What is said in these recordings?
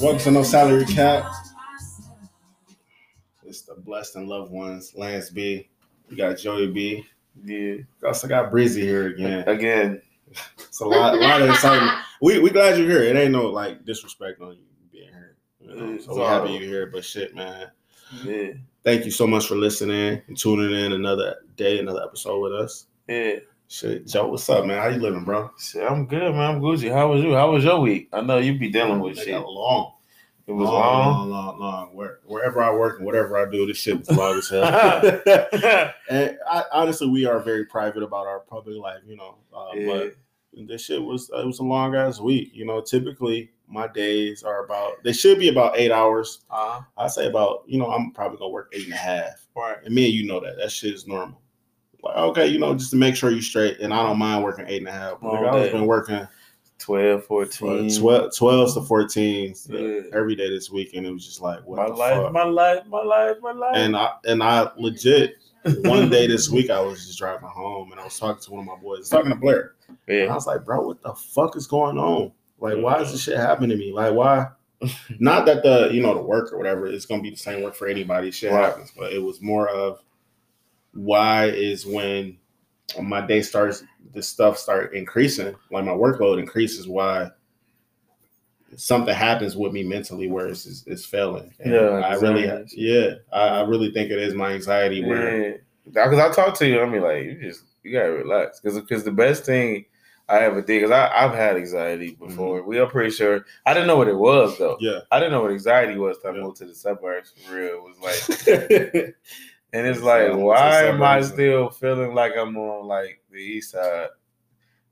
Welcome to No Salary Cap. It's the blessed and loved ones. Lance B. We got Joey B. Yeah. We also got Breezy here again. Again. It's a lot, a lot of excitement. We we glad you're here. It ain't no like disrespect on you being here. You know? So we all- happy you're here. But shit, man. Yeah. Thank you so much for listening and tuning in another day, another episode with us. Yeah. Shit, Joe, what's up, man? How you living, bro? Shit, I'm good, man. I'm Gucci. How was you? How was your week? I know you be dealing with shit. long. It was long, long, long. long, long. Where, wherever I work and whatever I do, this shit was long as hell. and I, honestly, we are very private about our public life, you know. Uh, Yeah. But this shit was it was a long ass week. You know, typically my days are about they should be about eight hours. uh-huh. I say about you know I'm probably gonna work eight and a half. Right. And me and you know that that shit is normal. Like okay, you know, just to make sure you straight, and I don't mind working eight and a half. Long I've been working 12, for 14. 12, 12 to 14 Yeah. every day this week, and it was just like what my the life, fuck. my life, my life, my life. and I and I legit one day this week I was just driving home and I was talking to one of my boys, talking to Blair. And I was like, bro, what the fuck is going on? Like, why is this shit happening to me? Like, why? Not that the you know the work or whatever it's gonna be the same work for anybody. Shit Right. happens, but it was more of why is when my day starts, the stuff start increasing, like my workload increases. Why something happens with me mentally where it's it's, it's failing. And Yeah, I really, anxiety. yeah, I, I really think it is my anxiety where Yeah. Because I talk to you, I mean, like, you just, you gotta relax. Because because the best thing I ever did, because I've had anxiety mm-hmm. before. We are pretty sure. I didn't know what it was, though. yeah. I didn't know what anxiety was till I Yeah. moved to the suburbs for real. It was like, and it's like, why am I still feeling like I'm on like the east side?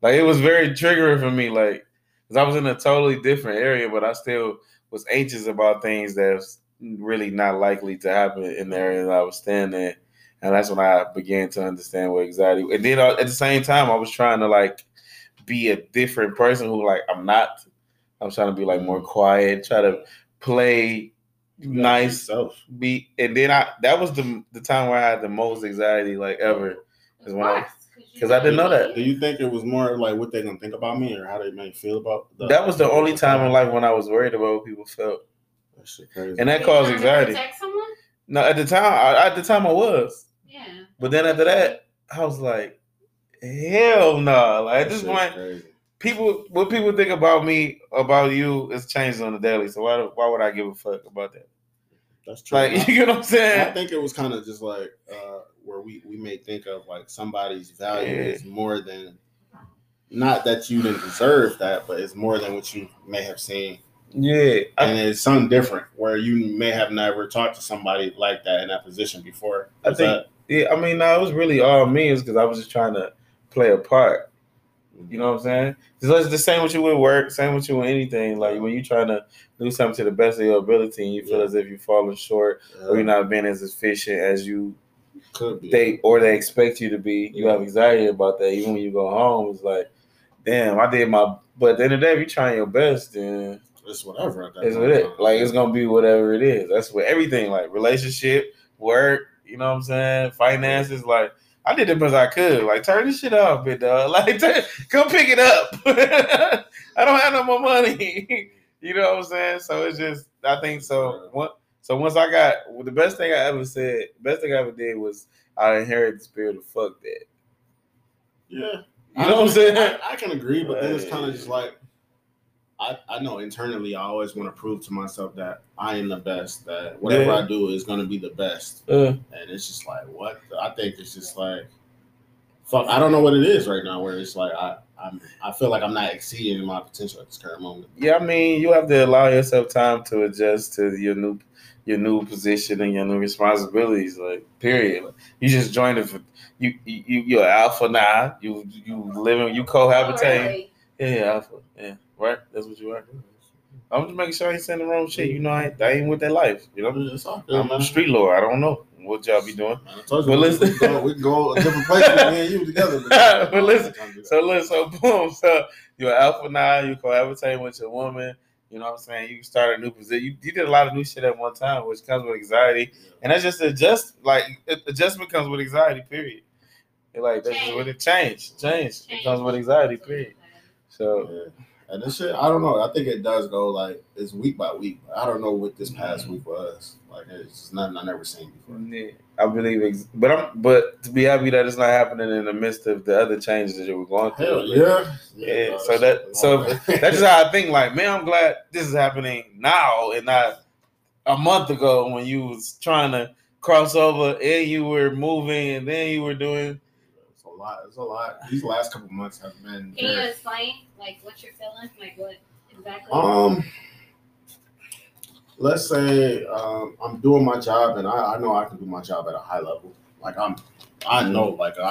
Like it was very triggering for me, like because I was in a totally different area, but I still was anxious about things that's really not likely to happen in the area that I was staying in, and that's when I began to understand what anxiety. And then uh, at the same time, I was trying to like be a different person who like I'm not. I'm trying to be like more quiet, try to play nice self. be and then I that was the the time where I had the most anxiety like ever. Is when I- 'cause I didn't know that. Do you think it was more like what they gonna think about me or how they may feel about the, That was the only time in life when I was worried about what people felt, That shit crazy. and that You caused anxiety. Protect someone? No, at the time, I, at the time I was, Yeah. but then after that, I was like, hell no! Like at this point, crazy. People what people think about me about you is changing on the daily. So why why would I give a fuck about that? That's true. Like you know what I'm saying? I think it was kind of just like uh, where we we may think of like somebody's value Yeah. is more than not that you didn't deserve that, but it's more than what you may have seen. Yeah, I, And it's something different where you may have never talked to somebody like that in that position before. I think- that- yeah. I mean, no, it was really all me. Is because I was just trying to play a part. You know what I'm saying? Because It's the same with you with work, same with you with anything. Like when you're trying to do something to the best of your ability and you feel Yeah. as if you're falling short or you're not being as efficient as you could be. they or they expect you to be, you Yeah. have anxiety about that. Even when you go home, it's like, damn, I did my but at the end of the day, if you're trying your best, then it's whatever. It's what it like it's gonna be whatever it is. That's what everything like relationship, work, you know what I'm saying? Finances, like I did the best I could. Like turn this shit off, bit dog. Like turn, come pick it up. I don't have no more money. you know what I'm saying? So it's just I think so. What so once I got well, the best thing I ever said, best thing I ever did was I inherited the spirit of fuck that. Yeah. You know what I'm saying? I, I can agree, but then it's kind of just like I, I know internally I always want to prove to myself that I am the best, that whatever Yeah. I do is gonna be the best. Uh, And it's just like what I think it's just like fuck I don't know what it is right now where it's like I I'm I feel like I'm not exceeding my potential at this current moment. yeah, I mean, you have to allow yourself time to adjust to your new your new position and your new responsibilities. Like, period. Like, you just joined it. For, you you you're alpha now. You you living you cohabitating. Oh, really? Yeah, yeah, alpha. Yeah, right. That's what you are. I'm just making sure I ain't saying the wrong shit. You know, I ain't, I ain't with that life. You know, It's good, I'm man. a street lord. I don't know what y'all be doing. I you, But we, listen- we, can go, we can go a different place with me and you together. But listen, So look, so boom, so you're alpha now. You cohabitate with your woman. You know what I'm saying? You start a new position. You, you did a lot of new shit at one time, which comes with anxiety, and that's just adjust. Like adjustment comes with anxiety. Period. It, like that's just what it change. Change. It comes with anxiety. Period. So Yeah. And this shit, I don't know. I think it does go like it's week by week. I don't know what this past mm. week was. Like it's just nothing I never seen before. Yeah, I believe, ex- but I'm, but to be happy that it's not happening in the midst of the other changes that we're going through. Hell yeah. Yeah, no, so that so that's just how I think. Like, man, I'm glad this is happening now and not a month ago when you was trying to cross over and you were moving and then you were doing. It's a lot. It's a lot. These last couple months have been. Can you very- explain like what you're feeling? Like what exactly? Um, let's say um, I'm doing my job, and I, I know I can do my job at a high level. Like I'm, I know, like I,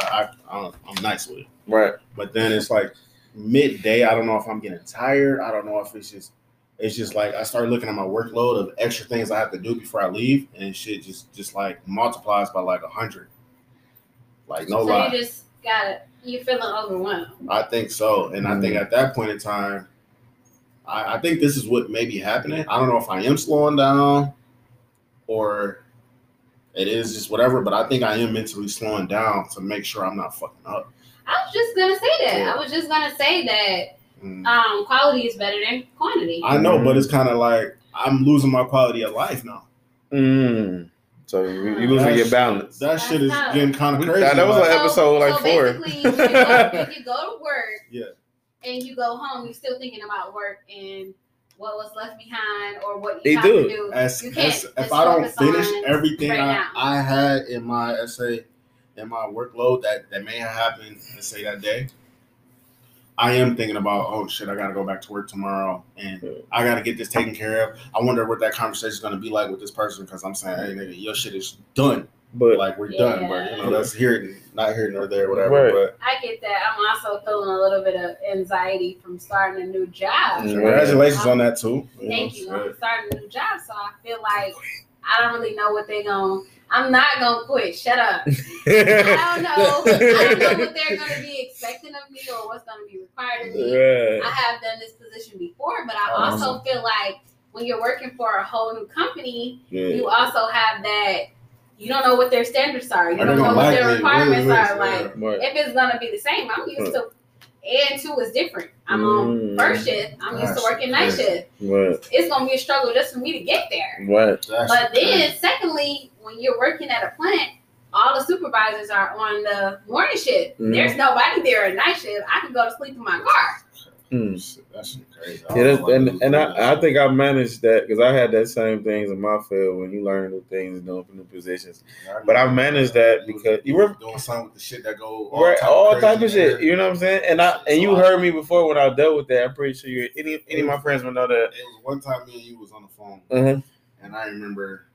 I, I'm, I'm nice with it. Right. But then it's like midday. I don't know if I'm getting tired. I don't know if it's just, it's just like I start looking at my workload of extra things I have to do before I leave, and shit just, just like multiplies by like a hundred. Like no so lie. you just got it. You're feeling overwhelmed. I think so. And I think Mm. at that point in time, I, I think this is what may be happening. I don't know if I am slowing down or it is just whatever, but I think I am mentally slowing down to make sure I'm not fucking up. I was just gonna say that. Yeah. I was just gonna say that Mm. um, quality is better than quantity. I know, but it's kind of like I'm losing my quality of life now. Mm. So you, you losing That your balance. That shit is That's getting kind of crazy. that was like- like- episode like four. basically, you go, if you go to work, Yeah. and you go home, you're still thinking about work and what was left behind or what They you have do. to do. as, You can't as- if I don't finish everything right I. I had in my essay, in my workload that, that may have happened, let's say that day, I am thinking about, oh shit, I gotta go back to work tomorrow and I gotta get this taken care of. I wonder what that conversation is gonna be like with this person because I'm saying, hey nigga, your shit is done. But Like we're done, but you know, that's here not here nor there, whatever. Right. But I get that. I'm also feeling a little bit of anxiety from starting a new job. Congratulations on that too. You Thank know, you. I'm starting a new job, so I feel like I don't really know what they're going. To I'm not gonna quit. Shut up. I don't know. I don't know what they're gonna be expecting of me or what's gonna be required of me. I have done this position before, but I Awesome. also feel like when you're working for a whole new company, Yeah. you also have that. You don't know what their standards are. You Are they don't know what like their requirements What is are. Like Right. if it's gonna be the same, I'm used to. And two is different. I'm Mm. on first shift. I'm used to working night crazy. shift. Right. It's gonna be a struggle just for me to get there. Right. That's But then, crazy. secondly, when you're working at a plant, all the supervisors are on the morning shift. Mhm. There's nobody there at night shift. I can go to sleep in my car. Mm. Shit, that shit crazy. Yeah, that's, and and I, I think I managed that because I had that same things in my field when you learn new things and new, new positions. But I managed that because you were doing something with the shit that go right, type all crazy type of in shit. there. You know what I'm saying? And I and you heard me before when I dealt with that. I'm pretty sure you any any of my friends would know that. It was one time me and you was on the phone, Uh-huh. and I remember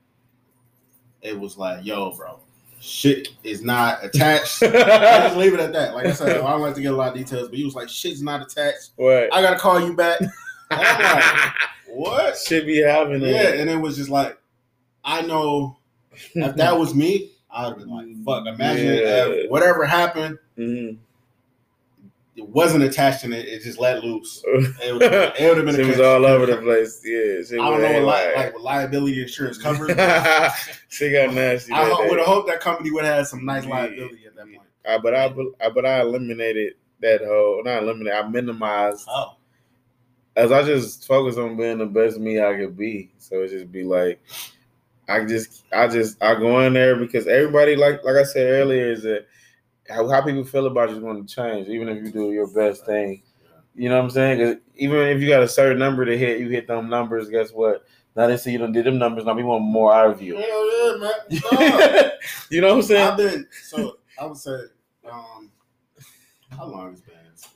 it was like, "Yo, bro, shit is not attached." I just leave it at that. Like I said, I don't like to get a lot of details, but he was like, "Shit's not attached." What? I gotta call you back. Like, what? Should be having Yeah, and it was just like, I know if that was me, I would have been like, "Fuck!" Imagine Yeah. whatever happened, Mhm. It wasn't attached and it, it just let loose. It would have been. She was all over the place. Yeah, she I don't know what li- like, like what liability insurance covers. she got nasty. I ho- would have hoped that company would have had some nice Yeah. liability at that point. Uh, but I, I, but I eliminated that whole. Not eliminated. I minimized Oh, as I just focus on being the best me I could be. So it just be like, I just, I just, I go in there because everybody, like, like I said earlier, is that how, how people feel about you is going to change, even if you do your best thing. You know what I'm saying? 'Cause even if you got a certain number to hit, you hit them numbers. Guess what? Now they say you don't did them numbers. Now we want more out of you. hell yeah, man. No. you know what I'm saying? I've been so I would say, um, how long has it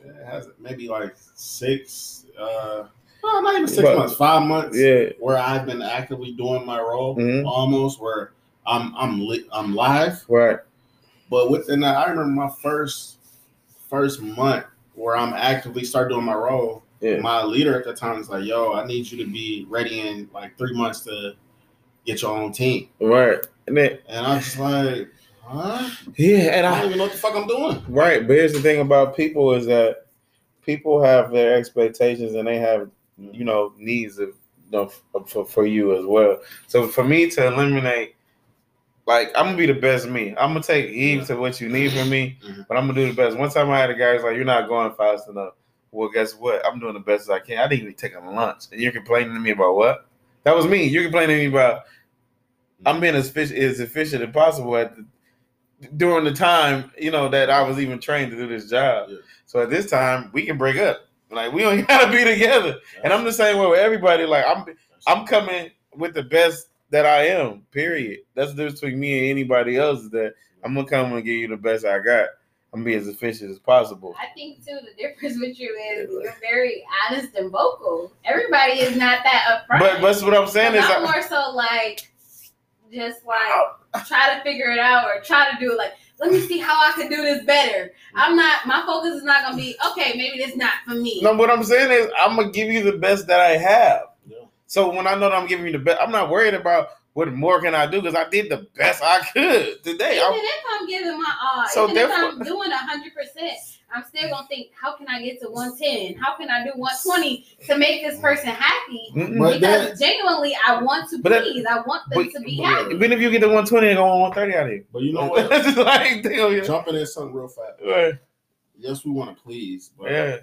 been? It has maybe like six, uh, well, not even six But- months, five months. Yeah. where I've been actively doing my role, Mhm. almost where I'm I'm li- I'm live. Right. But within that, I remember my first first month where I'm actively start doing my role. Yeah. My leader at the time was like, "Yo, I need you to be ready in like three months to get your own team." Right. And then, And I'm just like, "Huh? yeah, and I I don't even know what the fuck I'm doing." Right, but here's the thing about people is that people have their expectations and they have you know needs of, of for, for you as well. So for me to eliminate, like I'm gonna be the best me. I'm gonna take heed to what you need from me, Mhm. but I'm gonna do the best. One time I had a guy who's like, "You're not going fast enough." Well, guess what? I'm doing the best as I can. I didn't even take a lunch, and you're complaining to me about what? That was me. You're complaining to me about I'm being as efficient, as efficient as possible at the, during the time you know that I was even trained to do this job. Yeah. So at this time, we can break up. Like we don't gotta be together. And I'm the same way with everybody. Like I'm, I'm coming with the best that I am. Period. That's the difference between me and anybody else. Is that I'm gonna come and give you the best I got. I'm gonna be as efficient as possible. I think too the difference with you is you're very honest and vocal. Everybody is not that upfront. But but what I'm saying is, I'm I, more so like just like oh. try to figure it out or try to do it like let me see how I can do this better. I'm not my focus is not gonna be okay, maybe this not for me. no. What I'm saying is, I'm gonna give you the best that I have. Yeah. So when I know that I'm giving you the best, I'm not worried about what more can I do because I did the best I could today. Even I'm, if I'm giving my all, So even if I'm therefore- doing hundred percent, I'm still gonna think, how can I get to 110? How can I do 120 to make this person happy? But that- Because genuinely, I want to But that- please. I want them to be happy. even if you get the 120 and go on 130 out of here. But you know what? Like, damn, yeah. Jumping in something real fast. Right. Yes, we want to please, but Yeah.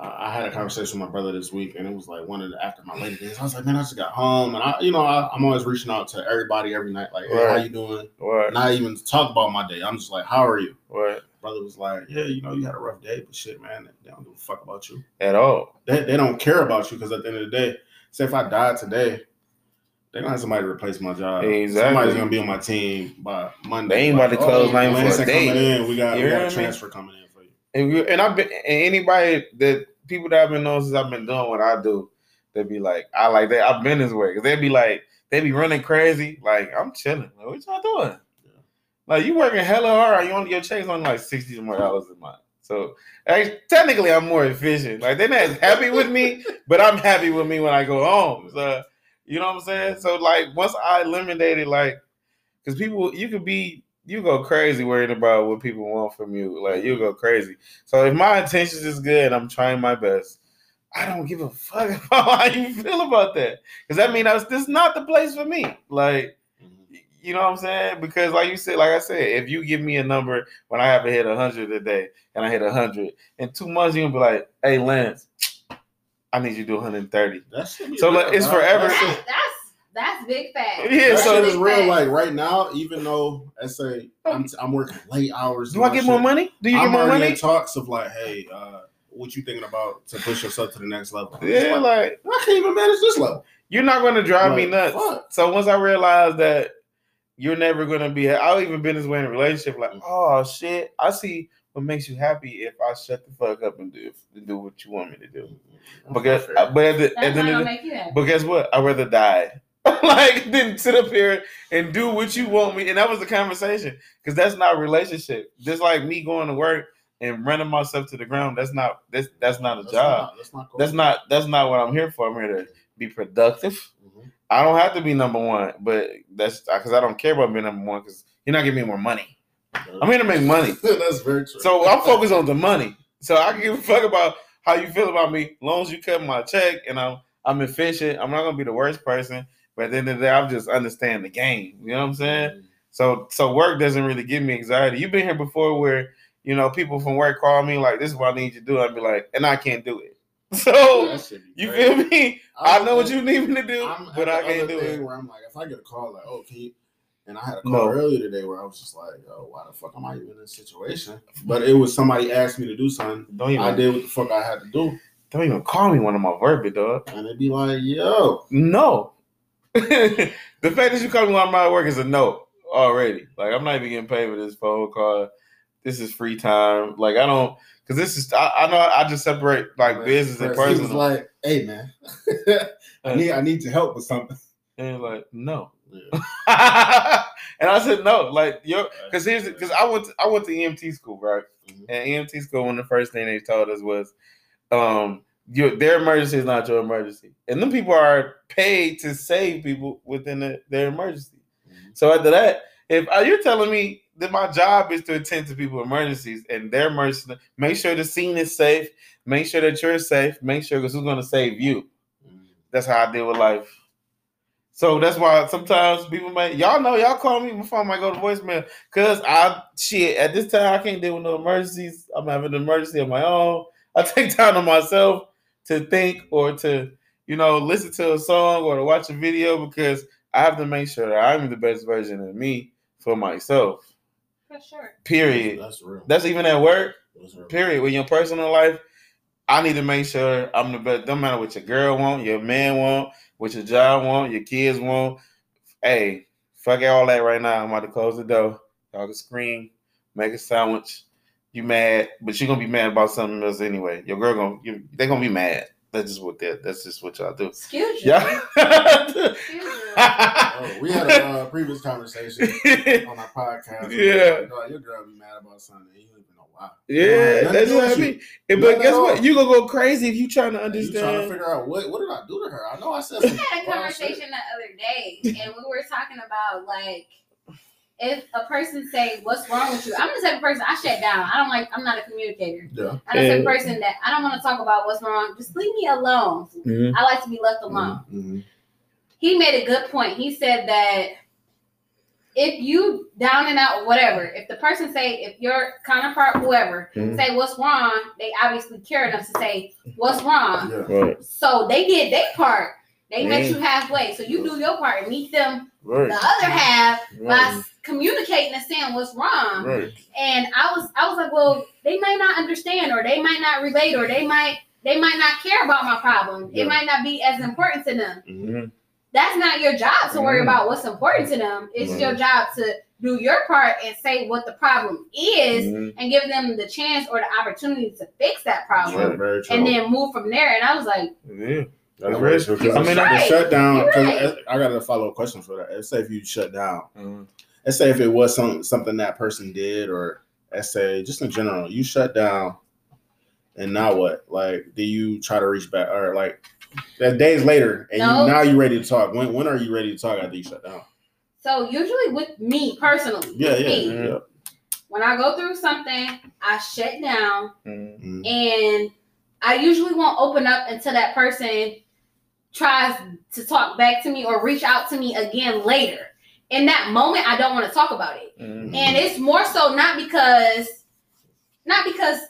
I had a conversation with my brother this week, and it was like one of the after my lady days. I was like, man, I just got home, and I, you know, I, I'm always reaching out to everybody every night, like, hey, how you doing? What? Not even talk about my day. I'm just like, how are you? What? Brother was like, yeah, you know, you had a rough day, but shit, man, they don't give a fuck about you. At all. They, they don't care about you because at the end of the day, say if I died today, they're gonna have somebody to replace my job. Exactly. Somebody's gonna be on my team by Monday. They ain't about to Like, close oh, name Lance for a day. in. We got, we got a transfer coming in. And, you, and I've been and anybody that people that I've been knowing since I've been doing what I do, they'd be like, I like that. I've been this way because they'd be like, they'd be running crazy. Like I'm chilling. Like, what y'all doing? Yeah. Like you working hella hard. You only your check's on like sixty more dollars a month. So actually, technically, I'm more efficient. Like they're not happy with me, but I'm happy with me when I go home. So you know what I'm saying? So like once I eliminated like, because people you could be you go crazy worrying about what people want from you. Like you go crazy. So if my intentions is good, I'm trying my best. I don't give a fuck about how you feel about that, because that means that's this is not the place for me. Like mm-hmm. you know what I'm saying? Because like you said, like I said, if you give me a number when I have to hit hundred a day and I hit hundred in two months, you're gonna be like, "Hey, Lance, I need you to do 130." That shit be So, like, it's forever. That's that's that's big fact. Yeah, that so- shit Big is real. fact. Like right now, even though I say I'm, I'm working late hours. Do I get that more money? Do you get I'm more money? in talks of like, hey, uh, what you thinking about to push yourself to the next level? I'm Yeah, like, like I can't even manage this level. you're not gonna drive me nuts. fuck. So once I realized that you're never gonna be, I've even been this way in a relationship. Like, oh shit, I see what makes you happy if I shut the fuck up and do and do what you want me to do. But guess, but at the, at the end of the, make you happy. but guess what? I'd rather die. like than sit up here and do what you want me. And that was the conversation. Because that's not a relationship. Just like me going to work and running myself to the ground. That's not that's that's not a That's job. not- that's not cool. That's not that's not what I'm here for. I'm here to be productive. Mhm. I don't have to be number one, but that's because I don't care about being number one because you're not giving me more money. I'm here to make money. that's very true. So I'm focused on the money. So I can give a fuck about how you feel about me, as long as you cut my check and I'm I'm efficient. I'm not gonna be the worst person, but at the end of the day, I'm just understand the game. You know what I'm saying? Mm-hmm. So so work doesn't really give me anxiety. You've been here before where you know people from work call me like, "This is what I need you to do." I'd be like, and I can't do it. So That shit be you feel me? I know what you need me to do, I'm but I can't do it. Where I'm like, if I get a call, like, oh, can you? And I had a call No. earlier today where I was just like, oh, why the fuck am I even in this situation? But it was somebody asked me to do something. Don't even I did what the fuck I had to do, don't even call me one of my verbiage, dog. and they'd be like, yo, No. the fact that you call me while I'm at work is a no already. Like I'm not even getting paid for this phone call. This is free time. Like I don't because this is I, I know I just separate like business and He was personal. like, hey man, I need I need your help with something. and like no. Yeah. and I said no, like yo, because here's because I went to, I went to EMT school, right? Mhm. And EMT school, one of the first thing they told us was, um, your their emergency is not your emergency, and then people are paid to save people within the, their emergency. Mhm. So after that, if uh, you're telling me that my job is to attend to people's emergencies and their emergency, make sure the scene is safe, make sure that you're safe, make sure because who's going to save you. Mhm. That's how I deal with life. So that's why sometimes people may y'all know y'all call me, my phone might go to voicemail because I shit at this time I can't deal with no emergencies. I'm having an emergency of my own. I take time to myself to think or to you know listen to a song or to watch a video because I have to make sure that I'm the best version of me for myself. For sure. Period. That's real. That's even at work. Period. With your personal life, I need to make sure I'm the best. Don't matter what your girl want, your man want, what your job want, your kids want. Hey, fuck all that right now. I'm about to close the door. Y'all can scream, make a sandwich. You mad, but you're gonna be mad about something else anyway. Your girl gonna you, they gonna be mad. That's just what that. That's just what y'all do. Excuse you. Yeah. Excuse you. Oh, we had a uh, previous conversation on our podcast. Yeah. Like, your girl be mad about something. You don't even know why. yeah, Nothing that's what I mean. you. And, but guess what? all. You gonna go crazy if you trying to understand. You trying to figure out what what did I do to her? I know I said We had a wild shit. conversation the other day, and we were talking about like if a person say what's wrong with you. I'm the type of person I shut down. I don't like. I'm not a communicator. Yeah. I'm the type of person that I don't want to talk about what's wrong. Just leave me alone. Mhm. I like to be left alone. Mhm. He made a good point. He said that if you down and out whatever, if the person say if your counterpart whoever Mhm. say what's wrong, they obviously care enough to say what's wrong. Yeah. Right, So they did their part. They met you halfway. So you do your part and meet them right, the other half by right, s- communicating and saying what's wrong. right. And I was I was like, well, they might not understand or they might not relate or they might they might not care about my problem. Yeah. It might not be as important to them. Mhm. That's not your job to worry Mhm. about what's important to them. It's Right. your job to do your part and say what the problem is Mhm. and give them the chance or the opportunity to fix that problem. Right. And then move from there. And I was like, Yeah. That's Right. very true. 'cause You're the- the right. shutdown. You're 'cause right. I got a follow up question for that. Let's say if you shut down. Let's say if it was some something that person did, or let's say just in general, you shut down, and now what? Like, do you try to reach back, or like, that days later, and No. you, now you ready to talk? When when are you ready to talk after you shut down? so usually with me personally, Yeah, yeah, me, yeah. when I go through something, I shut down Mhm. Mhm. and I usually won't open up until that person tries to talk back to me or reach out to me again later. In that moment, I don't want to talk about it. Mhm. And it's more so not because not because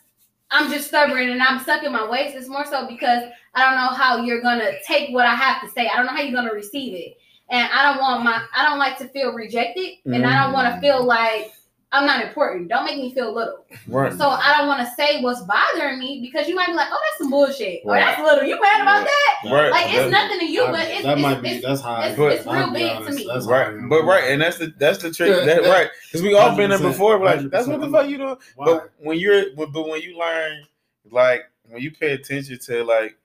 I'm just stubborn and I'm stuck in my ways. It's more so because I don't know how you're gonna take what I have to say. I don't know how you're gonna receive it. And I don't want my I don't like to feel rejected and I don't want to feel like I'm not important. Don't make me feel little. Right. So I don't want to say what's bothering me because you might be like, oh, that's some bullshit. Or Right. that's little. You mad about that? Right. Like it's That- nothing to you, I- but it's, that it's, might be it's- that's how I- it's- it's real be big to me. that's Right, am. but right, and that's the that's the trick. That right, because we all been there before. But like, that's what the fuck you doing. Why? But when you're, but but when you learn, like when you pay attention to like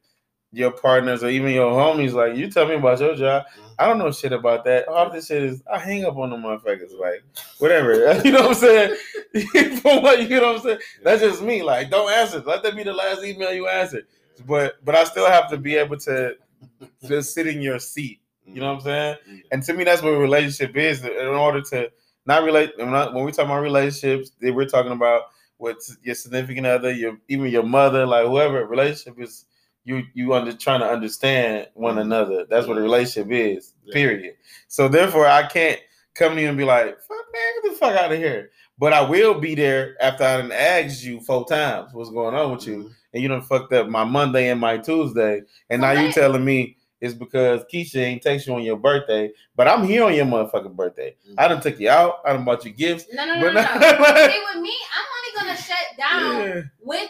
your partners or even your homies, like you tell me about your job, I don't know shit about that. All this shit is I hang up on the motherfuckers, like whatever. you know what I'm saying? From what you know what I'm saying? That's just me. Like, don't answer. Let that be the last email you answer. But but I still have to be able to just sit in your seat. You know what I'm saying? Mhm. And to me, that's what a relationship is. In order to not relate, when when we talk about relationships, we're talking about with your significant other, your even your mother, like whoever. Relationship is you you under trying to understand one another. That's what a relationship is. Yeah. Period. So therefore, I can't come to you and be like, "Fuck man, get the fuck out of here." But I will be there after I done asked you four times what's going on with you, Mhm. and you done fucked up my Monday and my Tuesday, and now you Correct. telling me it's because Keisha ain't text you on your birthday, but I'm here on your motherfucking birthday. I done took you out, I done bought you gifts. No, no, no, But no. no. See, with me, I'm only gonna shut down Yeah, with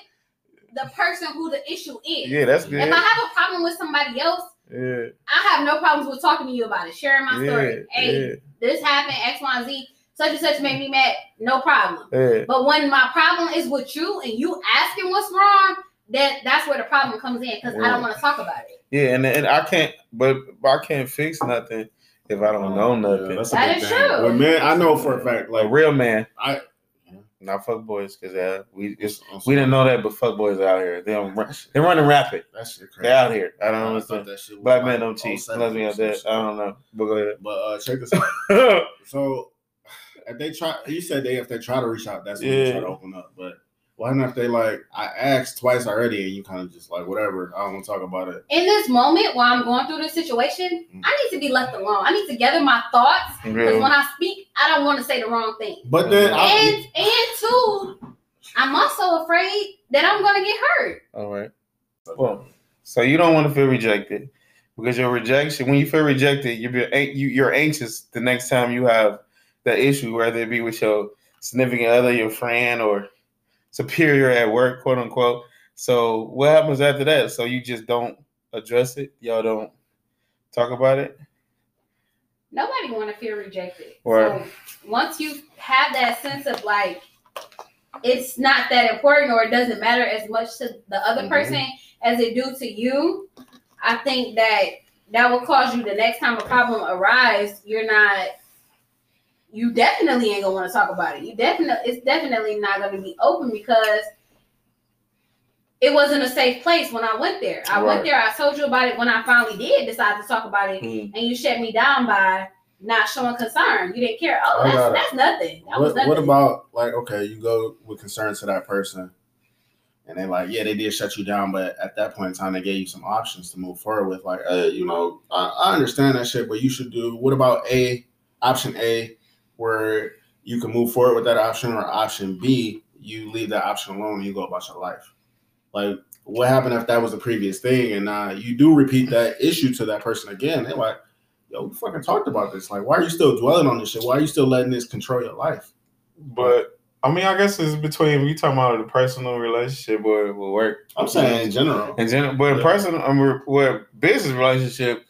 the person who the issue is. yeah, that's good. If I have a problem with somebody else, yeah, I have no problems with talking to you about it, sharing my yeah, story. Hey, yeah, this happened, X, Y, and Z. Such and such made me mad. No problem. yeah. But when my problem is with you and you asking what's wrong, then that's where the problem comes in because I don't want to talk about it. Yeah, and and I can't, but, but I can't fix nothing if I don't know Yeah, nothing. that's a That thing. true. But man, I know for a fact, like like real man, I, not fuck boys, because yeah, we it's, we didn't know that, but fuck boys out here. They they're running rapid. That shit crazy. They're out here. I don't understand. that shit Black men don't cheat 07 unless we have that. shit. I don't know. But go ahead. But uh, check this out. So if they try, you said they if they try to reach out, that's when they try Yeah. to open up. But why not they like I asked twice already and you kind of just like whatever, I don't want to talk about it. In this moment while I'm going through this situation, Mm. I need to be left alone. I need to gather my thoughts because Real. when I speak, I don't want to say the wrong thing. But then I, And and two, I'm also afraid that I'm gonna get hurt. All right. Well, so you don't want to feel rejected because your rejection, when you feel rejected, you're you, you're anxious the next time you have that issue, whether it be with your significant other, your friend, or superior at work, quote unquote. So what happens after that? So you just don't address it. Y'all don't talk about it. Nobody want to feel rejected. Right. So once you have that sense of like it's not that important or it doesn't matter as much to the other Mhm. person as it do to you, I think that that will cause you the next time a problem arises, you're not you definitely ain't gonna want to talk about it. You definitely it's definitely not gonna be open because it wasn't a safe place when I went there. I Right. went there, I told you about it when I finally did decide to talk about it, Mm. and you shut me down by not showing concern. You didn't care. Oh, that's that's nothing. That was What, nothing. what about like okay, you go with concern to that person, and they like, yeah, they did shut you down, but at that point in time, they gave you some options to move forward with. Like, hey, you know, I, I understand that shit, but you should do. What about A option A, where you can move forward with that option, or option B, you leave that option alone and you go about your life. Like, what happened if that was the previous thing, and uh, you do repeat that issue to that person again? They're like. Yo, we fucking talked about this. Like, why are you still dwelling on this shit? Why are you still letting this control your life? But I mean, I guess it's between you talking about the personal relationship or with work. I'm saying in general. In general, but in Yeah. personal, I mean, with business relationship,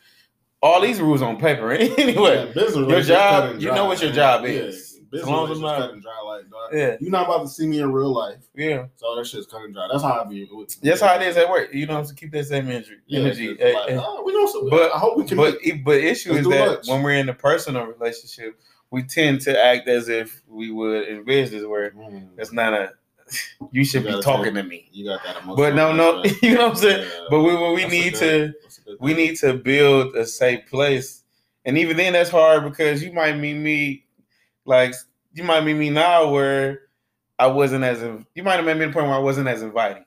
all these rules on paper anyway. Yeah, business your job, you know what your job Yeah, is. business As long as it's relationship not- cut and dry, like dog. Yeah, You're not about to see me in real life, yeah. so that shit's cut and dry. That's how I view it. That's how it is at work. You know, to keep that same energy. Yeah, energy. like, oh, we know some, But I hope we can. But but issue is that lunch. when we're in a personal relationship, we tend to act as if we would in business, where Mm, it's not a. You should You be talking to me. you got that emotional. But no, no, you know what I'm saying. Yeah, But we we that's need to that's a good we need to build a safe place, and even then that's hard because you might meet me like you might meet me now where I wasn't as you might have met me at a point where I wasn't as inviting.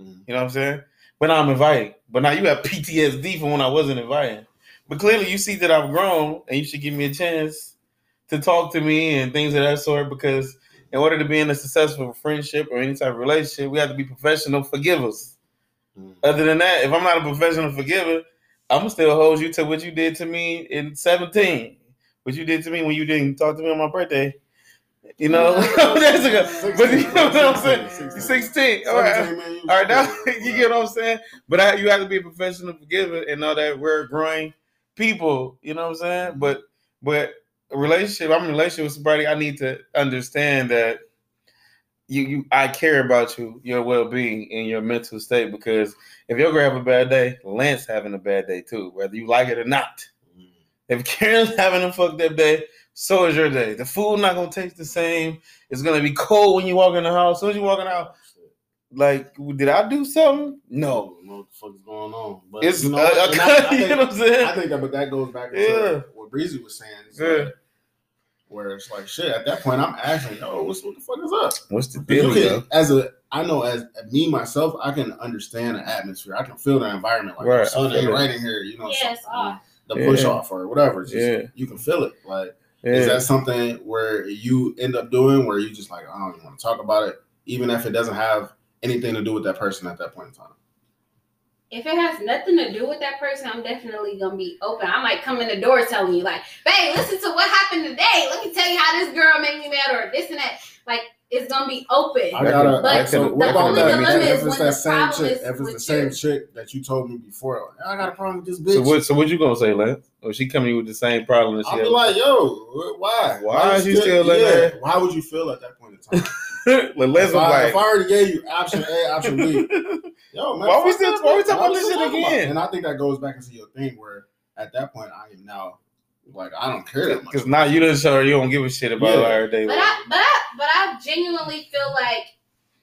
Mm. You know what I'm saying? But now I'm inviting. But now you have PTSD from when I wasn't inviting. But clearly you see that I've grown and you should give me a chance to talk to me and things of that sort because in order to be in a successful friendship or any type of relationship, we have to be professional forgivers. Mm. Other than that, if I'm not a professional forgiver, I'm gonna still hold you to what you did to me in 17. What you did to me when you didn't talk to me on my birthday. You know, that's a good, but you know what I'm saying? 16. 16. All right. 17, man, you All right, now you get what I'm saying. But I, you have to be a professional forgiver and know that we're growing people. You know what I'm saying? But but a relationship, I'm in a relationship with somebody. I need to understand that you you I care about you, your well being, and your mental state. Because if your girl have a bad day, Lance having a bad day too, whether you like it or not. Mm. If Karen's having a fucked up day, so is your day. The food not gonna taste the same. It's gonna be cold when you walk in the house. As soon as you walk in the house, like, did I do something? No. I don't know what the fuck is going on. But It's you know, what? And I, I you know think, what I'm saying? I think that, but that goes back to Yeah. what Breezy was saying. Yeah. like, where it's like shit. At that point, I'm asking, yo, what's what the fuck is up? What's the deal? can- as a, I know as me myself, I can understand the atmosphere. I can feel the environment. Like Right, the sun ain't right in here. You know, Yeah, it's something, off. the push Yeah. off or whatever. Just, Yeah. you can feel it. Like, Yeah. is that something where you end up doing where you just like, I don't even want to talk about it, even if it doesn't have anything to do with that person at that point in time. If it has nothing to do with that person, I'm definitely gonna be open. I might come in the door telling you, like, babe, listen to what happened today. Let me tell you how this girl made me mad or this and that. Like, it's gonna be open. I gotta. But so the only dilemma is If it's when that the same problem chick, is if it's the same you. chick that you told me before, like, I got a problem with this bitch. So what? So what you gonna say, Lance? Or she coming with the same problem that she I'll be like, yo, why? Why is she you still letting yeah, her- Why would you feel at that point in time? like, Lance if, was I, like, if I already gave you option A, option B, yo, man, Why we still- why we talking about this shit talking about again? And I think that goes back into your thing where at that point I am now like I don't care that much. because now you done show her you don't give a shit about Yeah. her day. But I, but I, but I genuinely feel like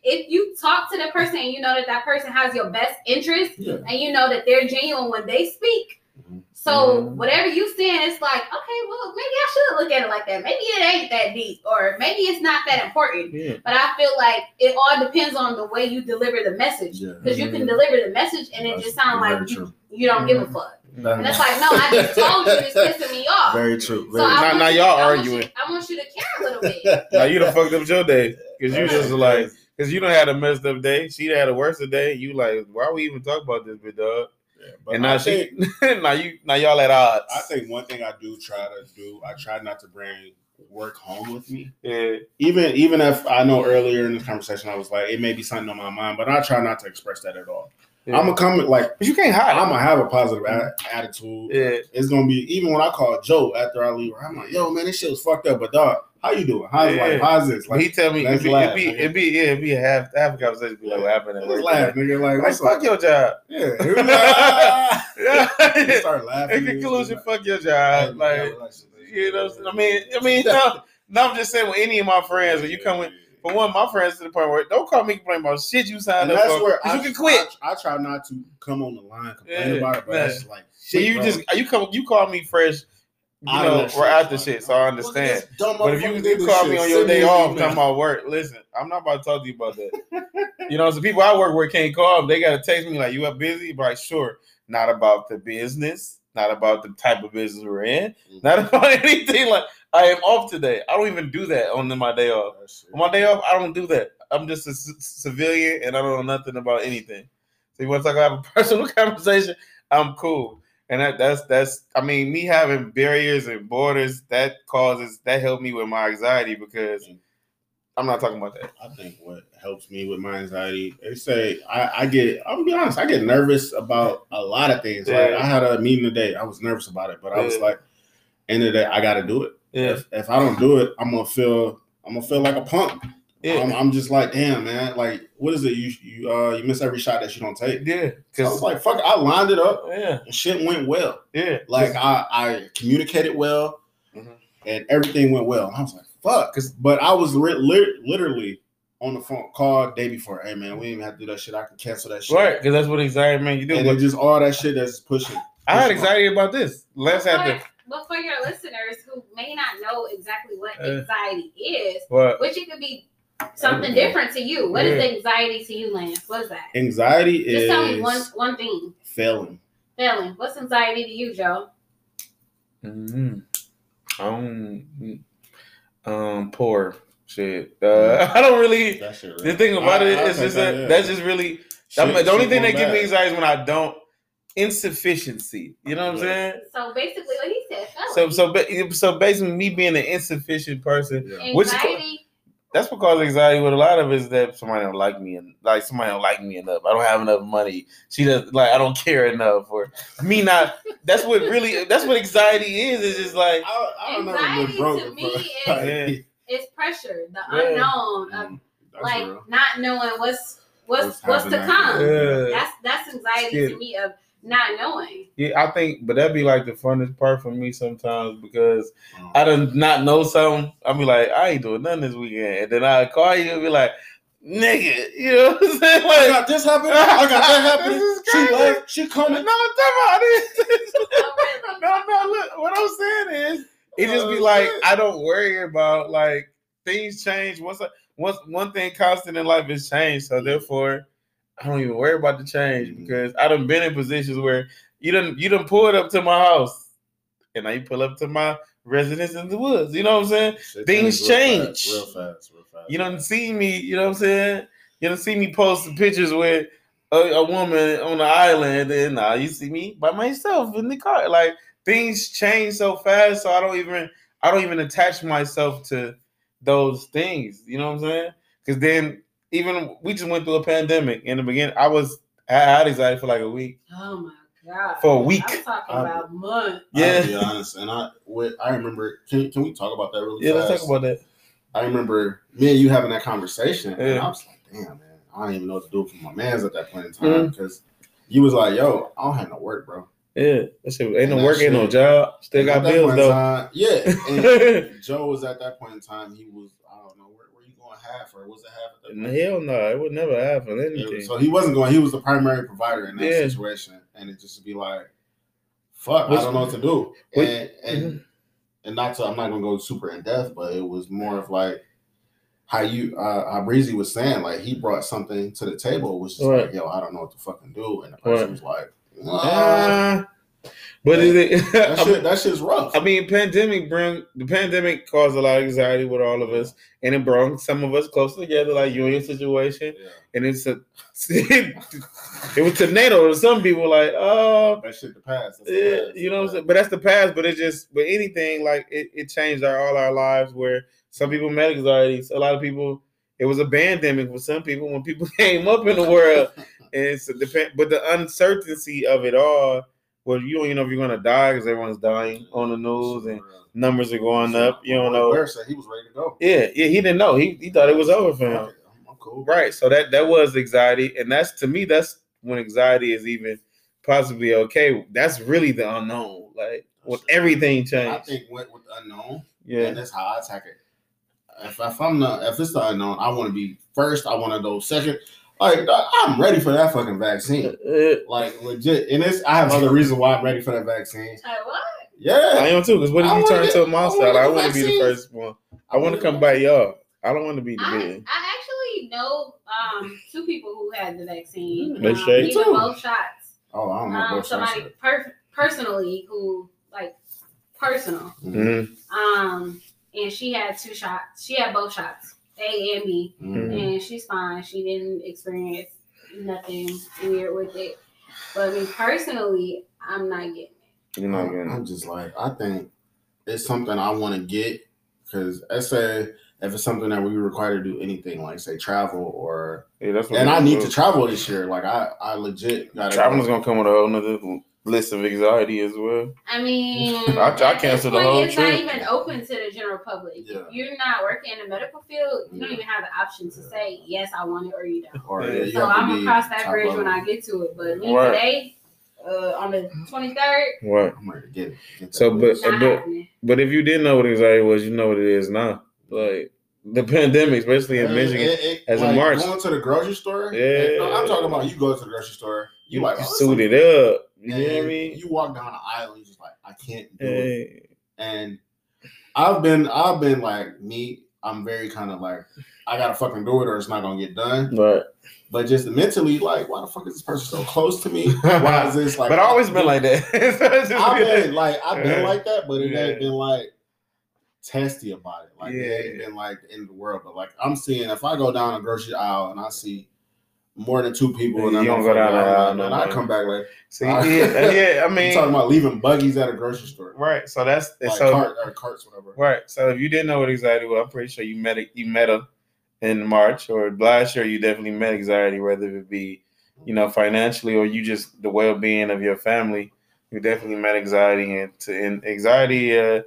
if you talk to the person and you know that that person has your best interest Yeah. and you know that they're genuine when they speak. Mhm. So Mhm. whatever you saying, it's like, okay, well, maybe I should look at it like that. Maybe it ain't that deep, or maybe it's not that important. yeah. But I feel like it all depends on the way you deliver the message. Yeah. Because you can deliver the message and it That's just sounds like you, you don't give a fuck. That- And it's like, no, I just told you it's pissing me off. very true. So Very I Now- now y'all I arguing. you- I want you to care a little bit. Now you done fucked up your day because you just like because you don't had a messed up day. She had a worse day. You like, why we even talk about this, big dog? Yeah, but and now I she, think, now you, now y'all at odds. I think one thing I do try to do, I try not to bring work home with me. yeah, Even even if I know earlier in this conversation I was like, it may be something on my mind, but I try not to express that at all. yeah. I'm gonna come like but you can't hide. I'm gonna have a positive attitude. yeah, It's gonna be even when I call Joe after I leave, I'm like, yo, man, this shit was fucked up. But dog, how you doing? How's Yeah. like how's this? But he tell me it'd be, laugh, it'd be, it'd be, yeah, it'd be a half, half a conversation. Be like, what happened work? laugh, nigga. Like, Like, fuck up? your job. Yeah. Like, ah. Yeah. Start laughing. In conclusion, Like, fuck your job. Like, you know, I mean, I mean, no, no, I'm just saying with any of my friends, when you come with, for one, of my friends to the point where don't call me complaining about shit you signed and up that's for. where I, you can quit. I, I try not to come on the line complain Yeah, about it, but man. that's just like shit, you bro. just you come you call me fresh, you Out know, that shit. right after Like, shit, so I understand. this dumb But if you, motherfucker you call me on your day off email. talking about work, listen, I'm not about to talk to you about that. you know, so people I work with can't call. They gotta text me like, "You up busy?" But like, sure, not about the business, not about the type of business we're in, Mhm. not about anything. Like, I am off today. I don't even do that on my day off. On my day off, I don't do that. I'm just a c- civilian and I don't know nothing about anything. So you want to talk about a personal conversation? I'm cool. And that, that's that's I mean, me having barriers and borders that causes that helped me with my anxiety because mm. I'm not talking about that. I think what helps me with my anxiety, they say I, I get. I'm gonna be honest, I get nervous about a lot of things. Like Yeah. I had a meeting today, I was nervous about it, but I was like, end of the day, I got to do it. Yeah, If, if I don't do it, I'm gonna feel. I'm gonna feel like a punk. Yeah, I'm, I'm just like, damn, man. Like, what is it? You you uh you miss every shot that you don't take. yeah. So I Because was like, fuck. I lined it up. yeah, And shit went well. yeah. Like I I communicated well, Mhm. and everything went well. I was like, fuck. Cause but I was ri- lit- literally on the phone call day before. Hey man, we didn't have to do that shit. I can cancel that shit. right. Because that's what anxiety man you do. And But just all that shit that's pushing. I had pushing anxiety about this. Let's have to. But, but for your listeners who may not know exactly what Uh, anxiety is, What? which it could be something different to you. What is Yeah. anxiety to you, Lance? What is that? Anxiety Just is Just tell me one one thing. failing. Failing. What's anxiety to you, Joe? Mm-hmm. Um, um, poor shit. Uh, I don't really. That shit. The thing about I- it I is take just that, that yeah. that's just really Shit- the only thing that gives me anxiety is when I don't insufficiency. You know what I'm saying? So basically, like he said, So so so basically, me being an insufficient person, Yeah. which is- anxiety. That's what causes anxiety with a lot of it is that somebody don't like me and like somebody don't like me enough. I don't have enough money. She does like I don't care enough or me not. That's what really. That's what anxiety is. It's just like I, I don't never Anxiety been broke to me is- Like, It's pressure, the Yeah. unknown of mm, that's like real. not knowing what's what's What's what's, to come. Yeah. That's that's anxiety to me of not knowing. Yeah, I think, but that'd be like the funnest part for me sometimes because Um, I don't not know something. I'll be like, I ain't doing nothing this weekend, and then I call you and be like, nigga, you know what I'm saying? I Like, got this happening. I got that happening. This is She crazy. left. She no, coming. I'm talking about this. Oh, no, no, look, what I'm saying is, it just be Oh, like. I don't worry about like things change. Once, I, once one thing constant in life is change, so therefore, I don't even worry about the change Mhm. because I done been in positions where you done you done pulled up to my house, and now you pull up to my residence in the woods. You know what I'm saying? Shit Things change. Real fast, real fast, real fast. You don't see me. You know what I'm saying? You don't see me posting pictures with a, a woman on the island, and now you see me by myself in the car. Like things change so fast, so I don't even I don't even attach myself to those things. You know what I'm saying? Because then even we just went through a pandemic in the beginning. I was I had anxiety for like a week. Oh my god. For a week. I'm talking I'm- about months. I'll Yeah. be honest, and I with, I remember. Can, can we talk about that really Yeah, fast? let's talk about that. I remember me and you having that conversation, and I was like, "Damn, man, I don't even know what to do for my man's at that point in Mm-hmm. time." Because you was like, "Yo, I don't have no work, bro." Yeah, that shit ain't And no that work, ain't no job. Still And got bills though. time- yeah, and Joe was at that point in time. He was, I don't know, where, where you going half or was it half? Point? Hell no, it would never happen. Anything. was- so he wasn't going. He was the primary provider in that Yeah. situation, and it just be like, "Fuck, What's- I don't know what to do." what- and and and not to, I'm not gonna go super in depth, but it was more of like how you, uh, how Breezy was saying, like he brought something to the table, which is Right. like, "Yo, I don't know what to fucking do," and the person Right. was like. Uh, But is it? That I shit, mean, that shit's rough. I mean, pandemic bring the pandemic caused a lot of anxiety with all of us, and it brought some of us closer together, like you and your situation. yeah. And it's a, it was tornado to some people, like oh, That shit the past. That's the Yeah, past. you know what I'm saying? But that's the past. But it just, but anything like it, it changed our all our lives. Where some people met anxiety, a lot of people. It was a pandemic for some people when people came up in the world, and it's a depend. But the uncertainty of it all, well, you don't even know if you're gonna die because everyone's dying on the news and numbers are going up. You don't know. Said he was ready to go. Yeah, yeah, he didn't know. He he thought it was over for him. I'm- cool. Right. So that that was anxiety, and that's to me that's when anxiety is even possibly okay. That's really the unknown. Like when everything changed. I think with, with the unknown, Yeah. and that's how I attack it. If, if I'm not, if it's the unknown, I want to be first. I want to go second. Like I'm ready for that fucking vaccine. Uh, Like legit, and it's I have other reasons why I'm ready for that vaccine. Like what? Yeah, I am too. Because what if I you turn get- to a monster? I want to be the first one. I want to come by y'all. I don't want to be the I, big. I actually know um, two people who had the vaccine. They Um, straight? even Too. both shots. Oh, I don't know. Um, both somebody yet. per- personally who like personal. Mhm. Mhm. Um, and she had two shots. She had both shots, A and B, Mhm. and she's fine. She didn't experience nothing weird with it. But me personally, I'm not getting it. You're not I'm. I'm just like I think it's something I want to get because I say if it's something that we require to do anything like say travel or Yeah, that's and I need doing. to travel this year. Like I I legit got Traveling's gonna come with a whole nother list of anxiety as well. I mean, I- I at this canceled the point, whole It's trip. not even open to the general public. Yeah. You're not working in the medical field. You don't even have the option to say yes, I want it or you don't. or Yeah. yeah, you So I'm gonna cross that bridge level. when I get to it. But me Right. today, uh, on the 23rd, Right. I'm ready to get it. Get So, but but but if you didn't know what anxiety was, you know what it is now. Like the pandemic, especially in Michigan. it- it- as a like, March. going to the grocery store. Yeah. no, I'm talking about you go to the grocery store. You like you oh, suited up. You and know what I mean? You walk down the aisle, and you just like I can't do it. And I've been I've been like me. I'm very kind of like I gotta fucking do it or it's not gonna get done. But But just mentally, like, why the fuck is this person so close to me? Why is this like? but I've always been like that. So it's just I've been- been like I've been like that, but it ain't been like testy about it. Like it ain't been like the end of the world. But like I'm seeing if I go down a grocery aisle and I see more than two people and you I don't go down the aisle, and no I come back like See, yeah, yeah, I mean, talking about leaving buggies at a grocery store. right. So that's Like so cart, or carts, whatever. right. So if you didn't know what anxiety was, I'm pretty sure you met it. You met her in March or last year. You definitely met anxiety, whether it be you know financially or you just the well being of your family. You definitely met anxiety, and to and anxiety. Uh,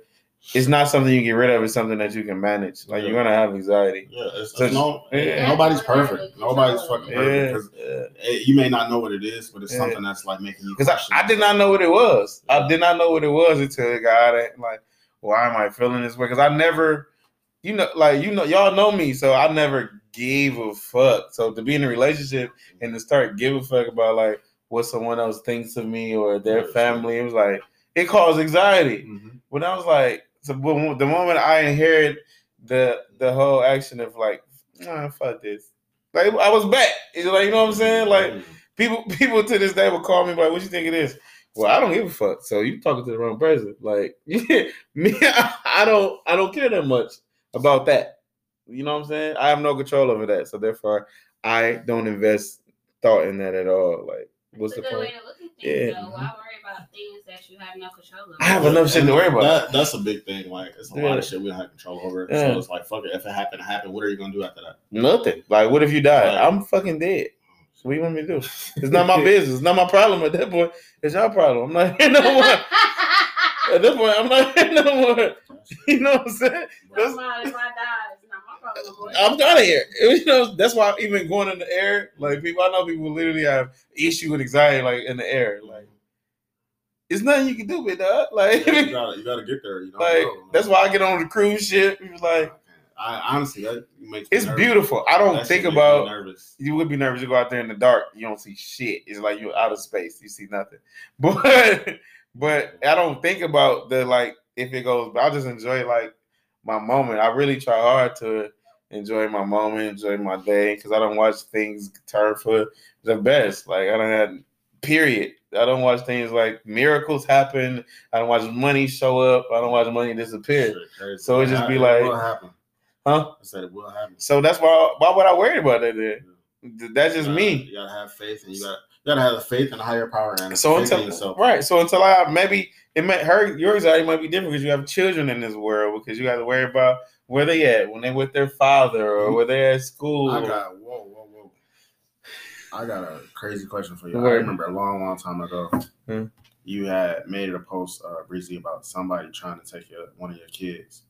it's not something you get rid of. It's something that you can manage. Like you're gonna have anxiety. Yeah, it's, So it's no, yeah. nobody's perfect. Nobody's fucking Yeah, perfect because you may not know what it is, but it's Yeah. something that's like making you. because I, I did not know what it was. Yeah. I did not know what it was until it got it. Like, why am I feeling this way? Because I never, you know, like you know, y'all know me, so I never gave a fuck. So to be in a relationship and to start giving a fuck about like what someone else thinks of me or their Yeah. family, it was like it caused anxiety. Mhm. When I was like, so the moment I inherited the the whole action of like, nah, fuck this. Like I was back. It's like you know what I'm saying? Like people people to this day will call me like, "What you think it is?" Well, I don't give a fuck. So you talking to the wrong person. Like me, I don't I don't care that much about that. You know what I'm saying? I have no control over that. So therefore, I don't invest thought in that at all. Like, what's It's the a good way point? To look at things, Yeah. though. Why worry about things that you have no control over? I have enough shit to worry about. That, that's a big thing. Like it's a lot of shit we don't have control over. Yeah. So it's like fuck it. If it happened, it happened. What are you gonna do after that? Nothing. Like, what if you die? Right. I'm fucking dead. What do you want me to do? It's not my business. It's not my problem at that point. It's your problem. I'm not here no more. At this point, I'm not here no more. You know what I'm saying? That's why if I die, I'm out of here. You know, that's why I'm even going in the air, like people, I know people literally have issue with anxiety, like in the air. Like, it's nothing you can do with that. Like, Yeah, you gotta you gotta get there. You know. like that's why I get on the cruise ship. Like, I honestly that makes it's nervous. beautiful. I don't That think about. nervous. You would be nervous. You go out there in the dark, you don't see shit. It's like you're out of space. You see nothing. But but I don't think about the like if it goes. But I just enjoy like my moment. I really try hard to enjoy my moment, enjoy my day, because I don't watch things turn for the best. Like I don't had Period. I don't watch things like miracles happen. I don't watch money show up. I don't watch money disappear. Crazy. So it just be like-. Huh? I said it will happen. So that's why. Why would I worry about that? Then that's just You gotta- me. You gotta have faith, and you gotta you gotta have the faith in a higher power and So until yourself. right, so until I maybe it might her your anxiety might be different because you have children in this world because you got to worry about where they at when they with their father or where they at school. I got whoa whoa whoa. I got a crazy question for you. I remember a long long time ago. Hmm. You had made a post, uh, Breezy, about somebody trying to take your one of your kids.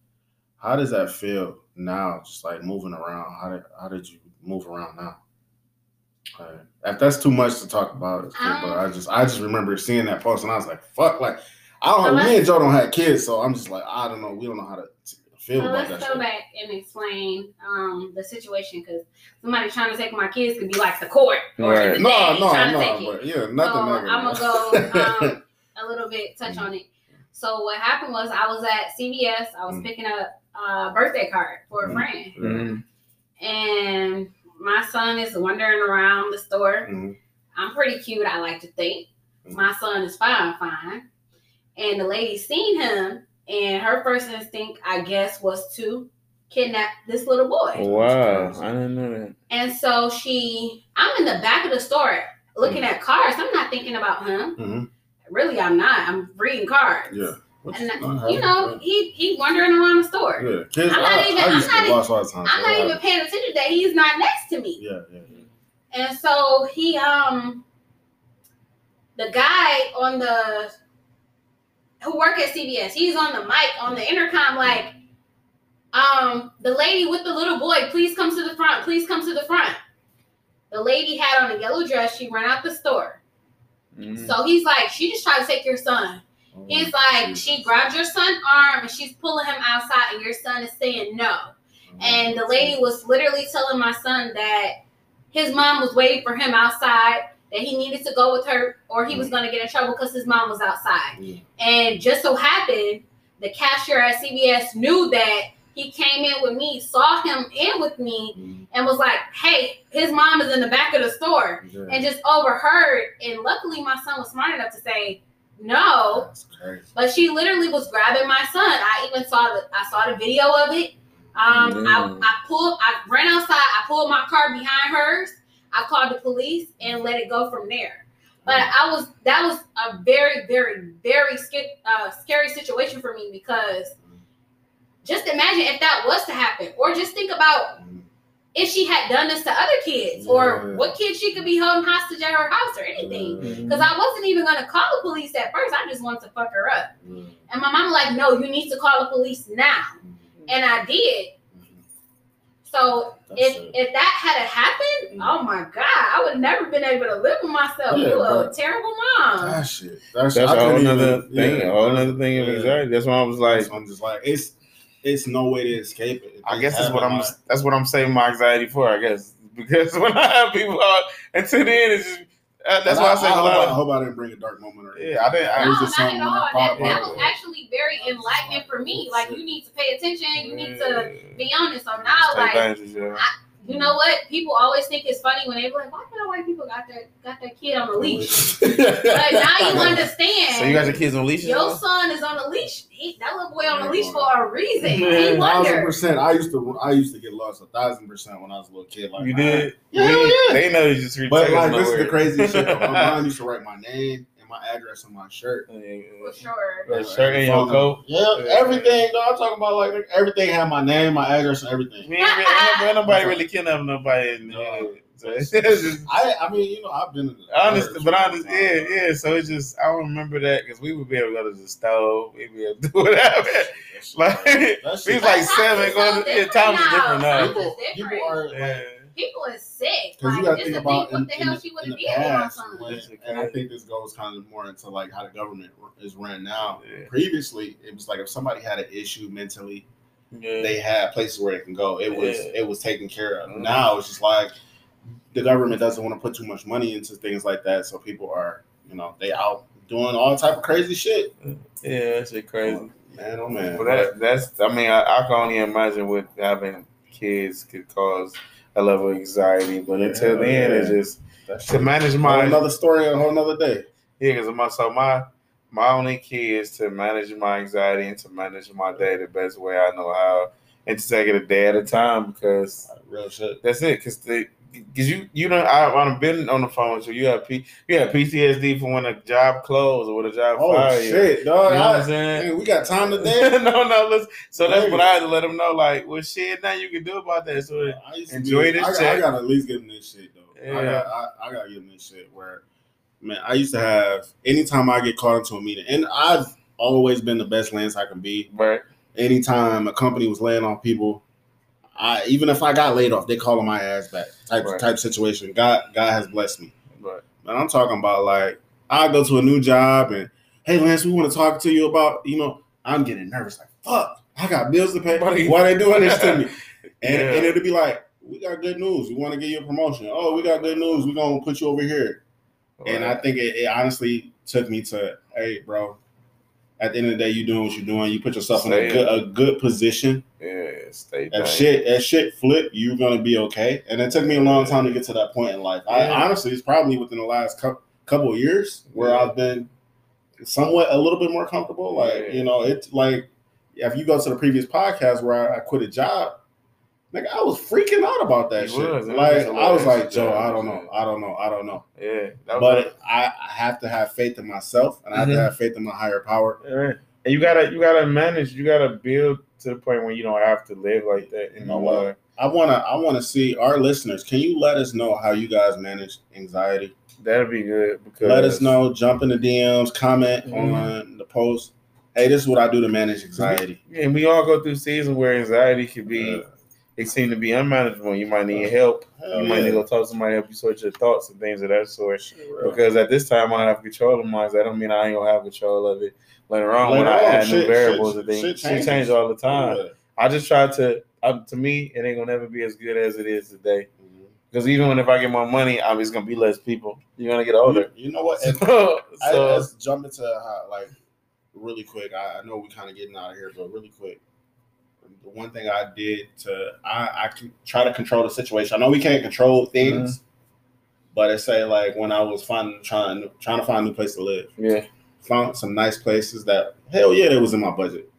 How does that feel now? Just like moving around. How did how did you move around now? Like, if that's too much to talk about, it's good, but I just I just remember seeing that post and I was like, fuck, like I don't So. Me and Joe don't have kids, so I'm just like, I don't know. We don't know how to t- feel So about let's that go shit. back and explain um, the situation because somebody trying to take my kids could be like the court or Right. the No, daddy no, trying to no, take it. yeah, nothing so. I'm gonna go um, a little bit touch on it. So what happened was I was at CVS. I was Mm. picking up a birthday card for a Mm. friend, Mhm. and my son is wandering around the store. Mhm. I'm pretty cute, I like to think. Mm. My son is fine, fine. And the lady seen him, and her first instinct, I guess, was to kidnap this little boy. Wow, I didn't know that. And so she, I'm in the back of the store looking at cars. I'm not thinking about him. Mhm. Really, I'm not. I'm reading cards. Yeah. And is not you know, he he wandering around the store. yeah. Kids, I'm not I, even- I used I'm to not get lost all the time. I'm not I- even paying attention that he's not next to me. Yeah, yeah, yeah. And so he um the guy on the who work at CVS, he's on the mic on the intercom like um the lady with the little boy, please come to the front, please come to the front. The lady had on a yellow dress, she ran out the store. Mhm. So he's like, she just tried to take your son. Oh, He's like, Jesus. she grabbed your son's arm and she's pulling him outside, and your son is saying no. And the lady was literally telling my son that his mom was waiting for him outside, that he needed to go with her or he was going to get in trouble because his mom was outside. Yeah. And just so happened, the cashier at CVS knew that he came in with me, saw him in with me, Mhm. and was like, hey, his mom is in the back of the store. Yeah. And just overheard. And luckily, my son was smart enough to say, no, but she literally was grabbing my son. I even saw the I saw the video of it. Um, I, I pulled, I ran outside. I pulled my car behind hers. I called the police and let it go from there. But I was that was a very, very, very uh, scary situation for me because just imagine if that was to happen, or just think about Mhm. if she had done this to other kids, or what kids she could be holding hostage at her house, or anything. Because I wasn't even gonna call the police at first. I just wanted to fuck her up. And my mom like, no, you need to call the police now. And I did. So That's if it. if that had happened, Mhm. oh my god, I would never been able to live with myself. Yeah, you a terrible mom. That shit. That shit. That's a I whole couldn't even- thing. yeah. A whole nother thing of Yeah. anxiety. That's why I was like, So I'm just like, it's it's no way to escape it. I guess that's what I'm. That's what I'm saving my anxiety for. I guess because when I have people out, until then it's just. That's like- why I say I, a hope I, hope I didn't bring a dark moment. Or Yeah, I didn't. no, was not just something at all. that That, popped that up. was actually very enlightening for me. Like you need to pay attention. You need to be honest on it. So now, like dangerous, yeah. You know what? People always think it's funny when they be like, "Why can't white people got their got their kid on a leash?" But now you understand. So you got your kids on leashes? Your now? son is on a leash. He, that little boy on a leash for a reason. Yeah. He thousand wonder. percent. I used to I used to get lost a thousand percent when I was a little kid. Like You did? Yeah, We- yeah. They know you just returned But like this is the nowhere. craziest shit. Though. My mom used to write my name and my address on my shirt. Oh, For sure. Your shirt and your coat. Yeah, Yeah. everything. Though I'm talking about like everything had my name, my address, and everything. We ain't, really- ain't nobody really kidnapping nobody in the No. So it's just, I I mean, you know, I've been. In the I understand, but honest, church, understand, yeah, yeah. So it's just, I don't remember that because we would be able to go to the stove, we'd be able to do whatever. That Like, crazy. We was like seven, going so to, yeah, different times is different now. People, people are Yeah. like, People is sick. Because Like, you got to think to about what in, the hell the, she would in have the did past, when, and I think this goes kind of more into like how the government is ran now. Yeah. Previously, it was like if somebody had an issue mentally, Yeah. they had places where they can go. It was Yeah. it was taken care of. Mhm. Now it's just like the government doesn't want to put too much money into things like that, so people are you know they out doing all type of crazy shit. yeah, that shit crazy. Man, oh man. But that, that's, I mean, I, I can only imagine what having kids could cause a level of anxiety. But until Yeah, then, yeah. it's just, That's to manage my another story, a whole another day. Yeah, because my so my my only key is to manage my anxiety and to manage my day the best way I know how, and to take it a day at a time because Real shit. that's it. Because because you you know I, I've been on the phone with you. You have P you have PTSD for when a job closed or when a job Oh fired you. shit, dog! You know what I'm saying? we got time today. no, no, listen. So that's what I had to let them know. Like, well, shit, now you can do about that. So I used Enjoy be, this I, check. I gotta at least give them this shit though. I Yeah. got I, I gotta give them this shit where man, I used to have anytime I get called into a meeting, and I've always been the best Lance I can be. right, Anytime a company was laying off people, I even if I got laid off, they calling my ass back type Right. type situation. God God has blessed me. right, But I'm talking about like I go to a new job and hey Lance, we want to talk to you about, you know, I'm getting nervous, like fuck, I got bills to pay. Why they doing this to me? And, Yeah. and it'll be like, we got good news. We want to get you a promotion. Oh, we got good news. We're gonna put you over here. And I think it, it honestly took me to, hey, bro. At the end of the day, you doing what you're doing. You put yourself in a good, a good position. yeah, stay If down. shit, if shit flip, you're gonna be okay. And it took me a long time to get to that point in life. I honestly, it's probably within the last cou- couple of years where Yeah. I've been somewhat a little bit more comfortable. Like Yeah. you know, it's like if you go to the previous podcast where I, I quit a job, like I was freaking out about that You shit. was. It was like just a I was like, Joe, I don't know, I don't know, I don't know. Yeah, that was But I, I have to have faith in myself, and I have to have faith in my higher power. Yeah. And you gotta you gotta manage. You gotta build to the point where you don't have to live like that You know anymore. I wanna, I wanna see our listeners. Can you let us know how you guys manage anxiety? That'd be good because Let us know. Jump in the DMs. Comment Mhm. on the post. Hey, this is what I do to manage anxiety. And we all go through seasons where anxiety could be. Uh, It seem to be unmanageable. You might need help. hell you might yeah. need to go talk to somebody to help you sort your thoughts and things of that sort. Shit. Because at this time I have control of mine. That don't mean I ain't gonna have control of it later on when Later I on, add new variables shit- and things. shit Shit changes. change all the time. Yeah. I just try to. Um, to me, it ain't gonna never be as good as it is today. Because even when if I get more money, I'm just gonna be less people. You're gonna get older. You, you know what? So, I, let's jump into how, like really quick. I, I know we're kind of getting out of here, but really quick. The one thing I did to I, I can try to control the situation. I know we can't control things, mm-hmm. but it say like when I was finding trying trying to find a new place to live, yeah, found some nice places that hell yeah, it was in my budget.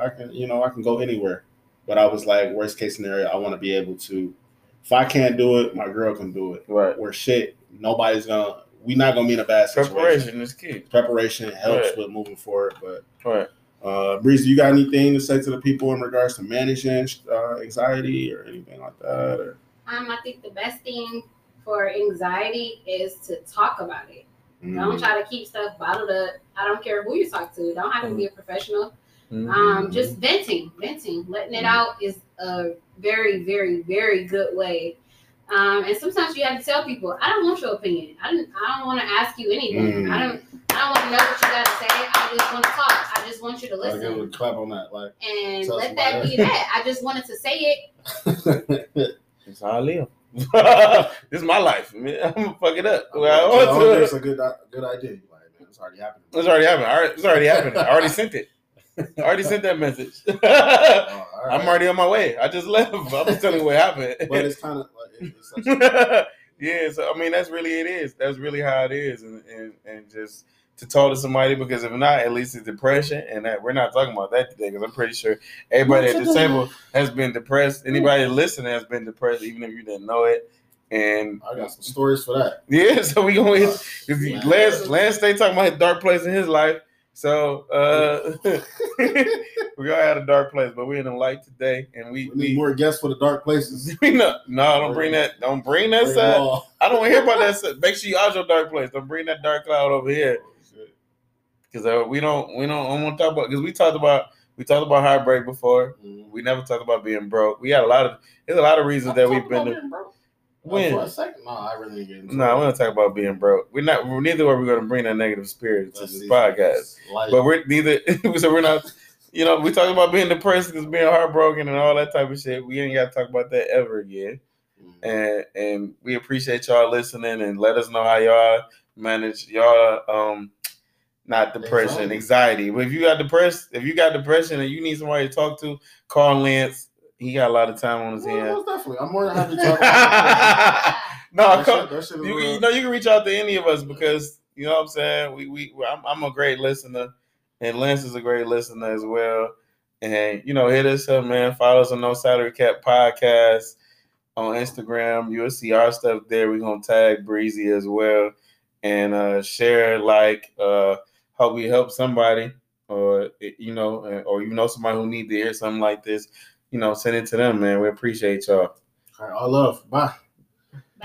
I can you know I can go anywhere, but I was like worst case scenario. I want to be able to. If I can't do it, my girl can do it. right. Where shit, nobody's gonna. We not gonna be in a bad situation Preparation is key. preparation helps Right. with moving forward. But Right. Uh, Breeze, you got anything to say to the people in regards to managing uh, anxiety or anything like that? Or Um, I think the best thing for anxiety is to talk about it. Don't Mm, try to keep stuff bottled up. I don't care who you talk to. Don't have to be a professional. Mm-hmm. Um, just venting, venting, letting it out is a very, very, very good way. Um, and sometimes you have to tell people, I don't want your opinion. I don't. I don't want to ask you anything. Mm. I don't. I don't want to know what you got to say. I just want to talk. I just want you to I'll give listen a clap on that. Like, and let that somebody be that. I just wanted to say it. It's how I live. this is my life. Man. I'm gonna fuck it up. Well, I I want hope it's a good, uh, good idea. Like, man, it's already happening. It's already happened. All right, It's already happened. I already sent it. I already sent that message. Oh, all right. I'm already on my way. I just left. I'm just telling you what happened. But it's kind of like it's such yeah, so I mean that's really it is. That's really how it is, and and, and just to talk to somebody because if not, at least it's depression, and that we're not talking about that today because I'm pretty sure everybody at the table has been depressed. Anybody listening has been depressed, even if you didn't know it. And I got some stories for that. yeah, so we gonna hit Cause he- Wow. Lance Lance stay talking about his dark place in his life. So uh we all had a dark place, but we're in the light today, and we We need we, more guests for the dark places. we no no don't bring that don't bring that Bring side. I don't want to hear about that. side. Make sure you out your dark place. Don't bring that dark cloud over here shit. Because uh, we don't we don't want to talk about because we talked about we talked about heartbreak before. Mhm. We never talked about being broke. We had a lot of there's a lot of reasons that we've been. To, broke. When? For a second. No, I really didn't no, we're talk about being broke. We're not. We're neither are we gonna bring that negative spirit to That's this podcast. But we're neither. so we're not. You know, we talking about being depressed because being heartbroken and all that type of shit. We ain't got to talk about that ever again. Mhm. And and we appreciate y'all listening and let us know how y'all manage y'all um not depression, Anxiety. anxiety. But if you got depressed, if you got depression and you need somebody to talk to, call Lance. He got a lot of time on his Well, hands. definitely. I'm more than happy to talk No, That come, shit- shit you, can, you know you can reach out to any of us because you know what I'm saying. We we I'm, I'm a great listener, and Lance is a great listener as well. And you know, hit us up, man. Follow us on No Salary Cap Podcast on Instagram. You'll see our stuff there. We're gonna tag Breezy as well, and uh, share, like, uh, hope we help somebody, or eh, you know, or you know somebody who need to hear something like this. You know, send it to them, man. We appreciate y'all. All right, all love. Bye.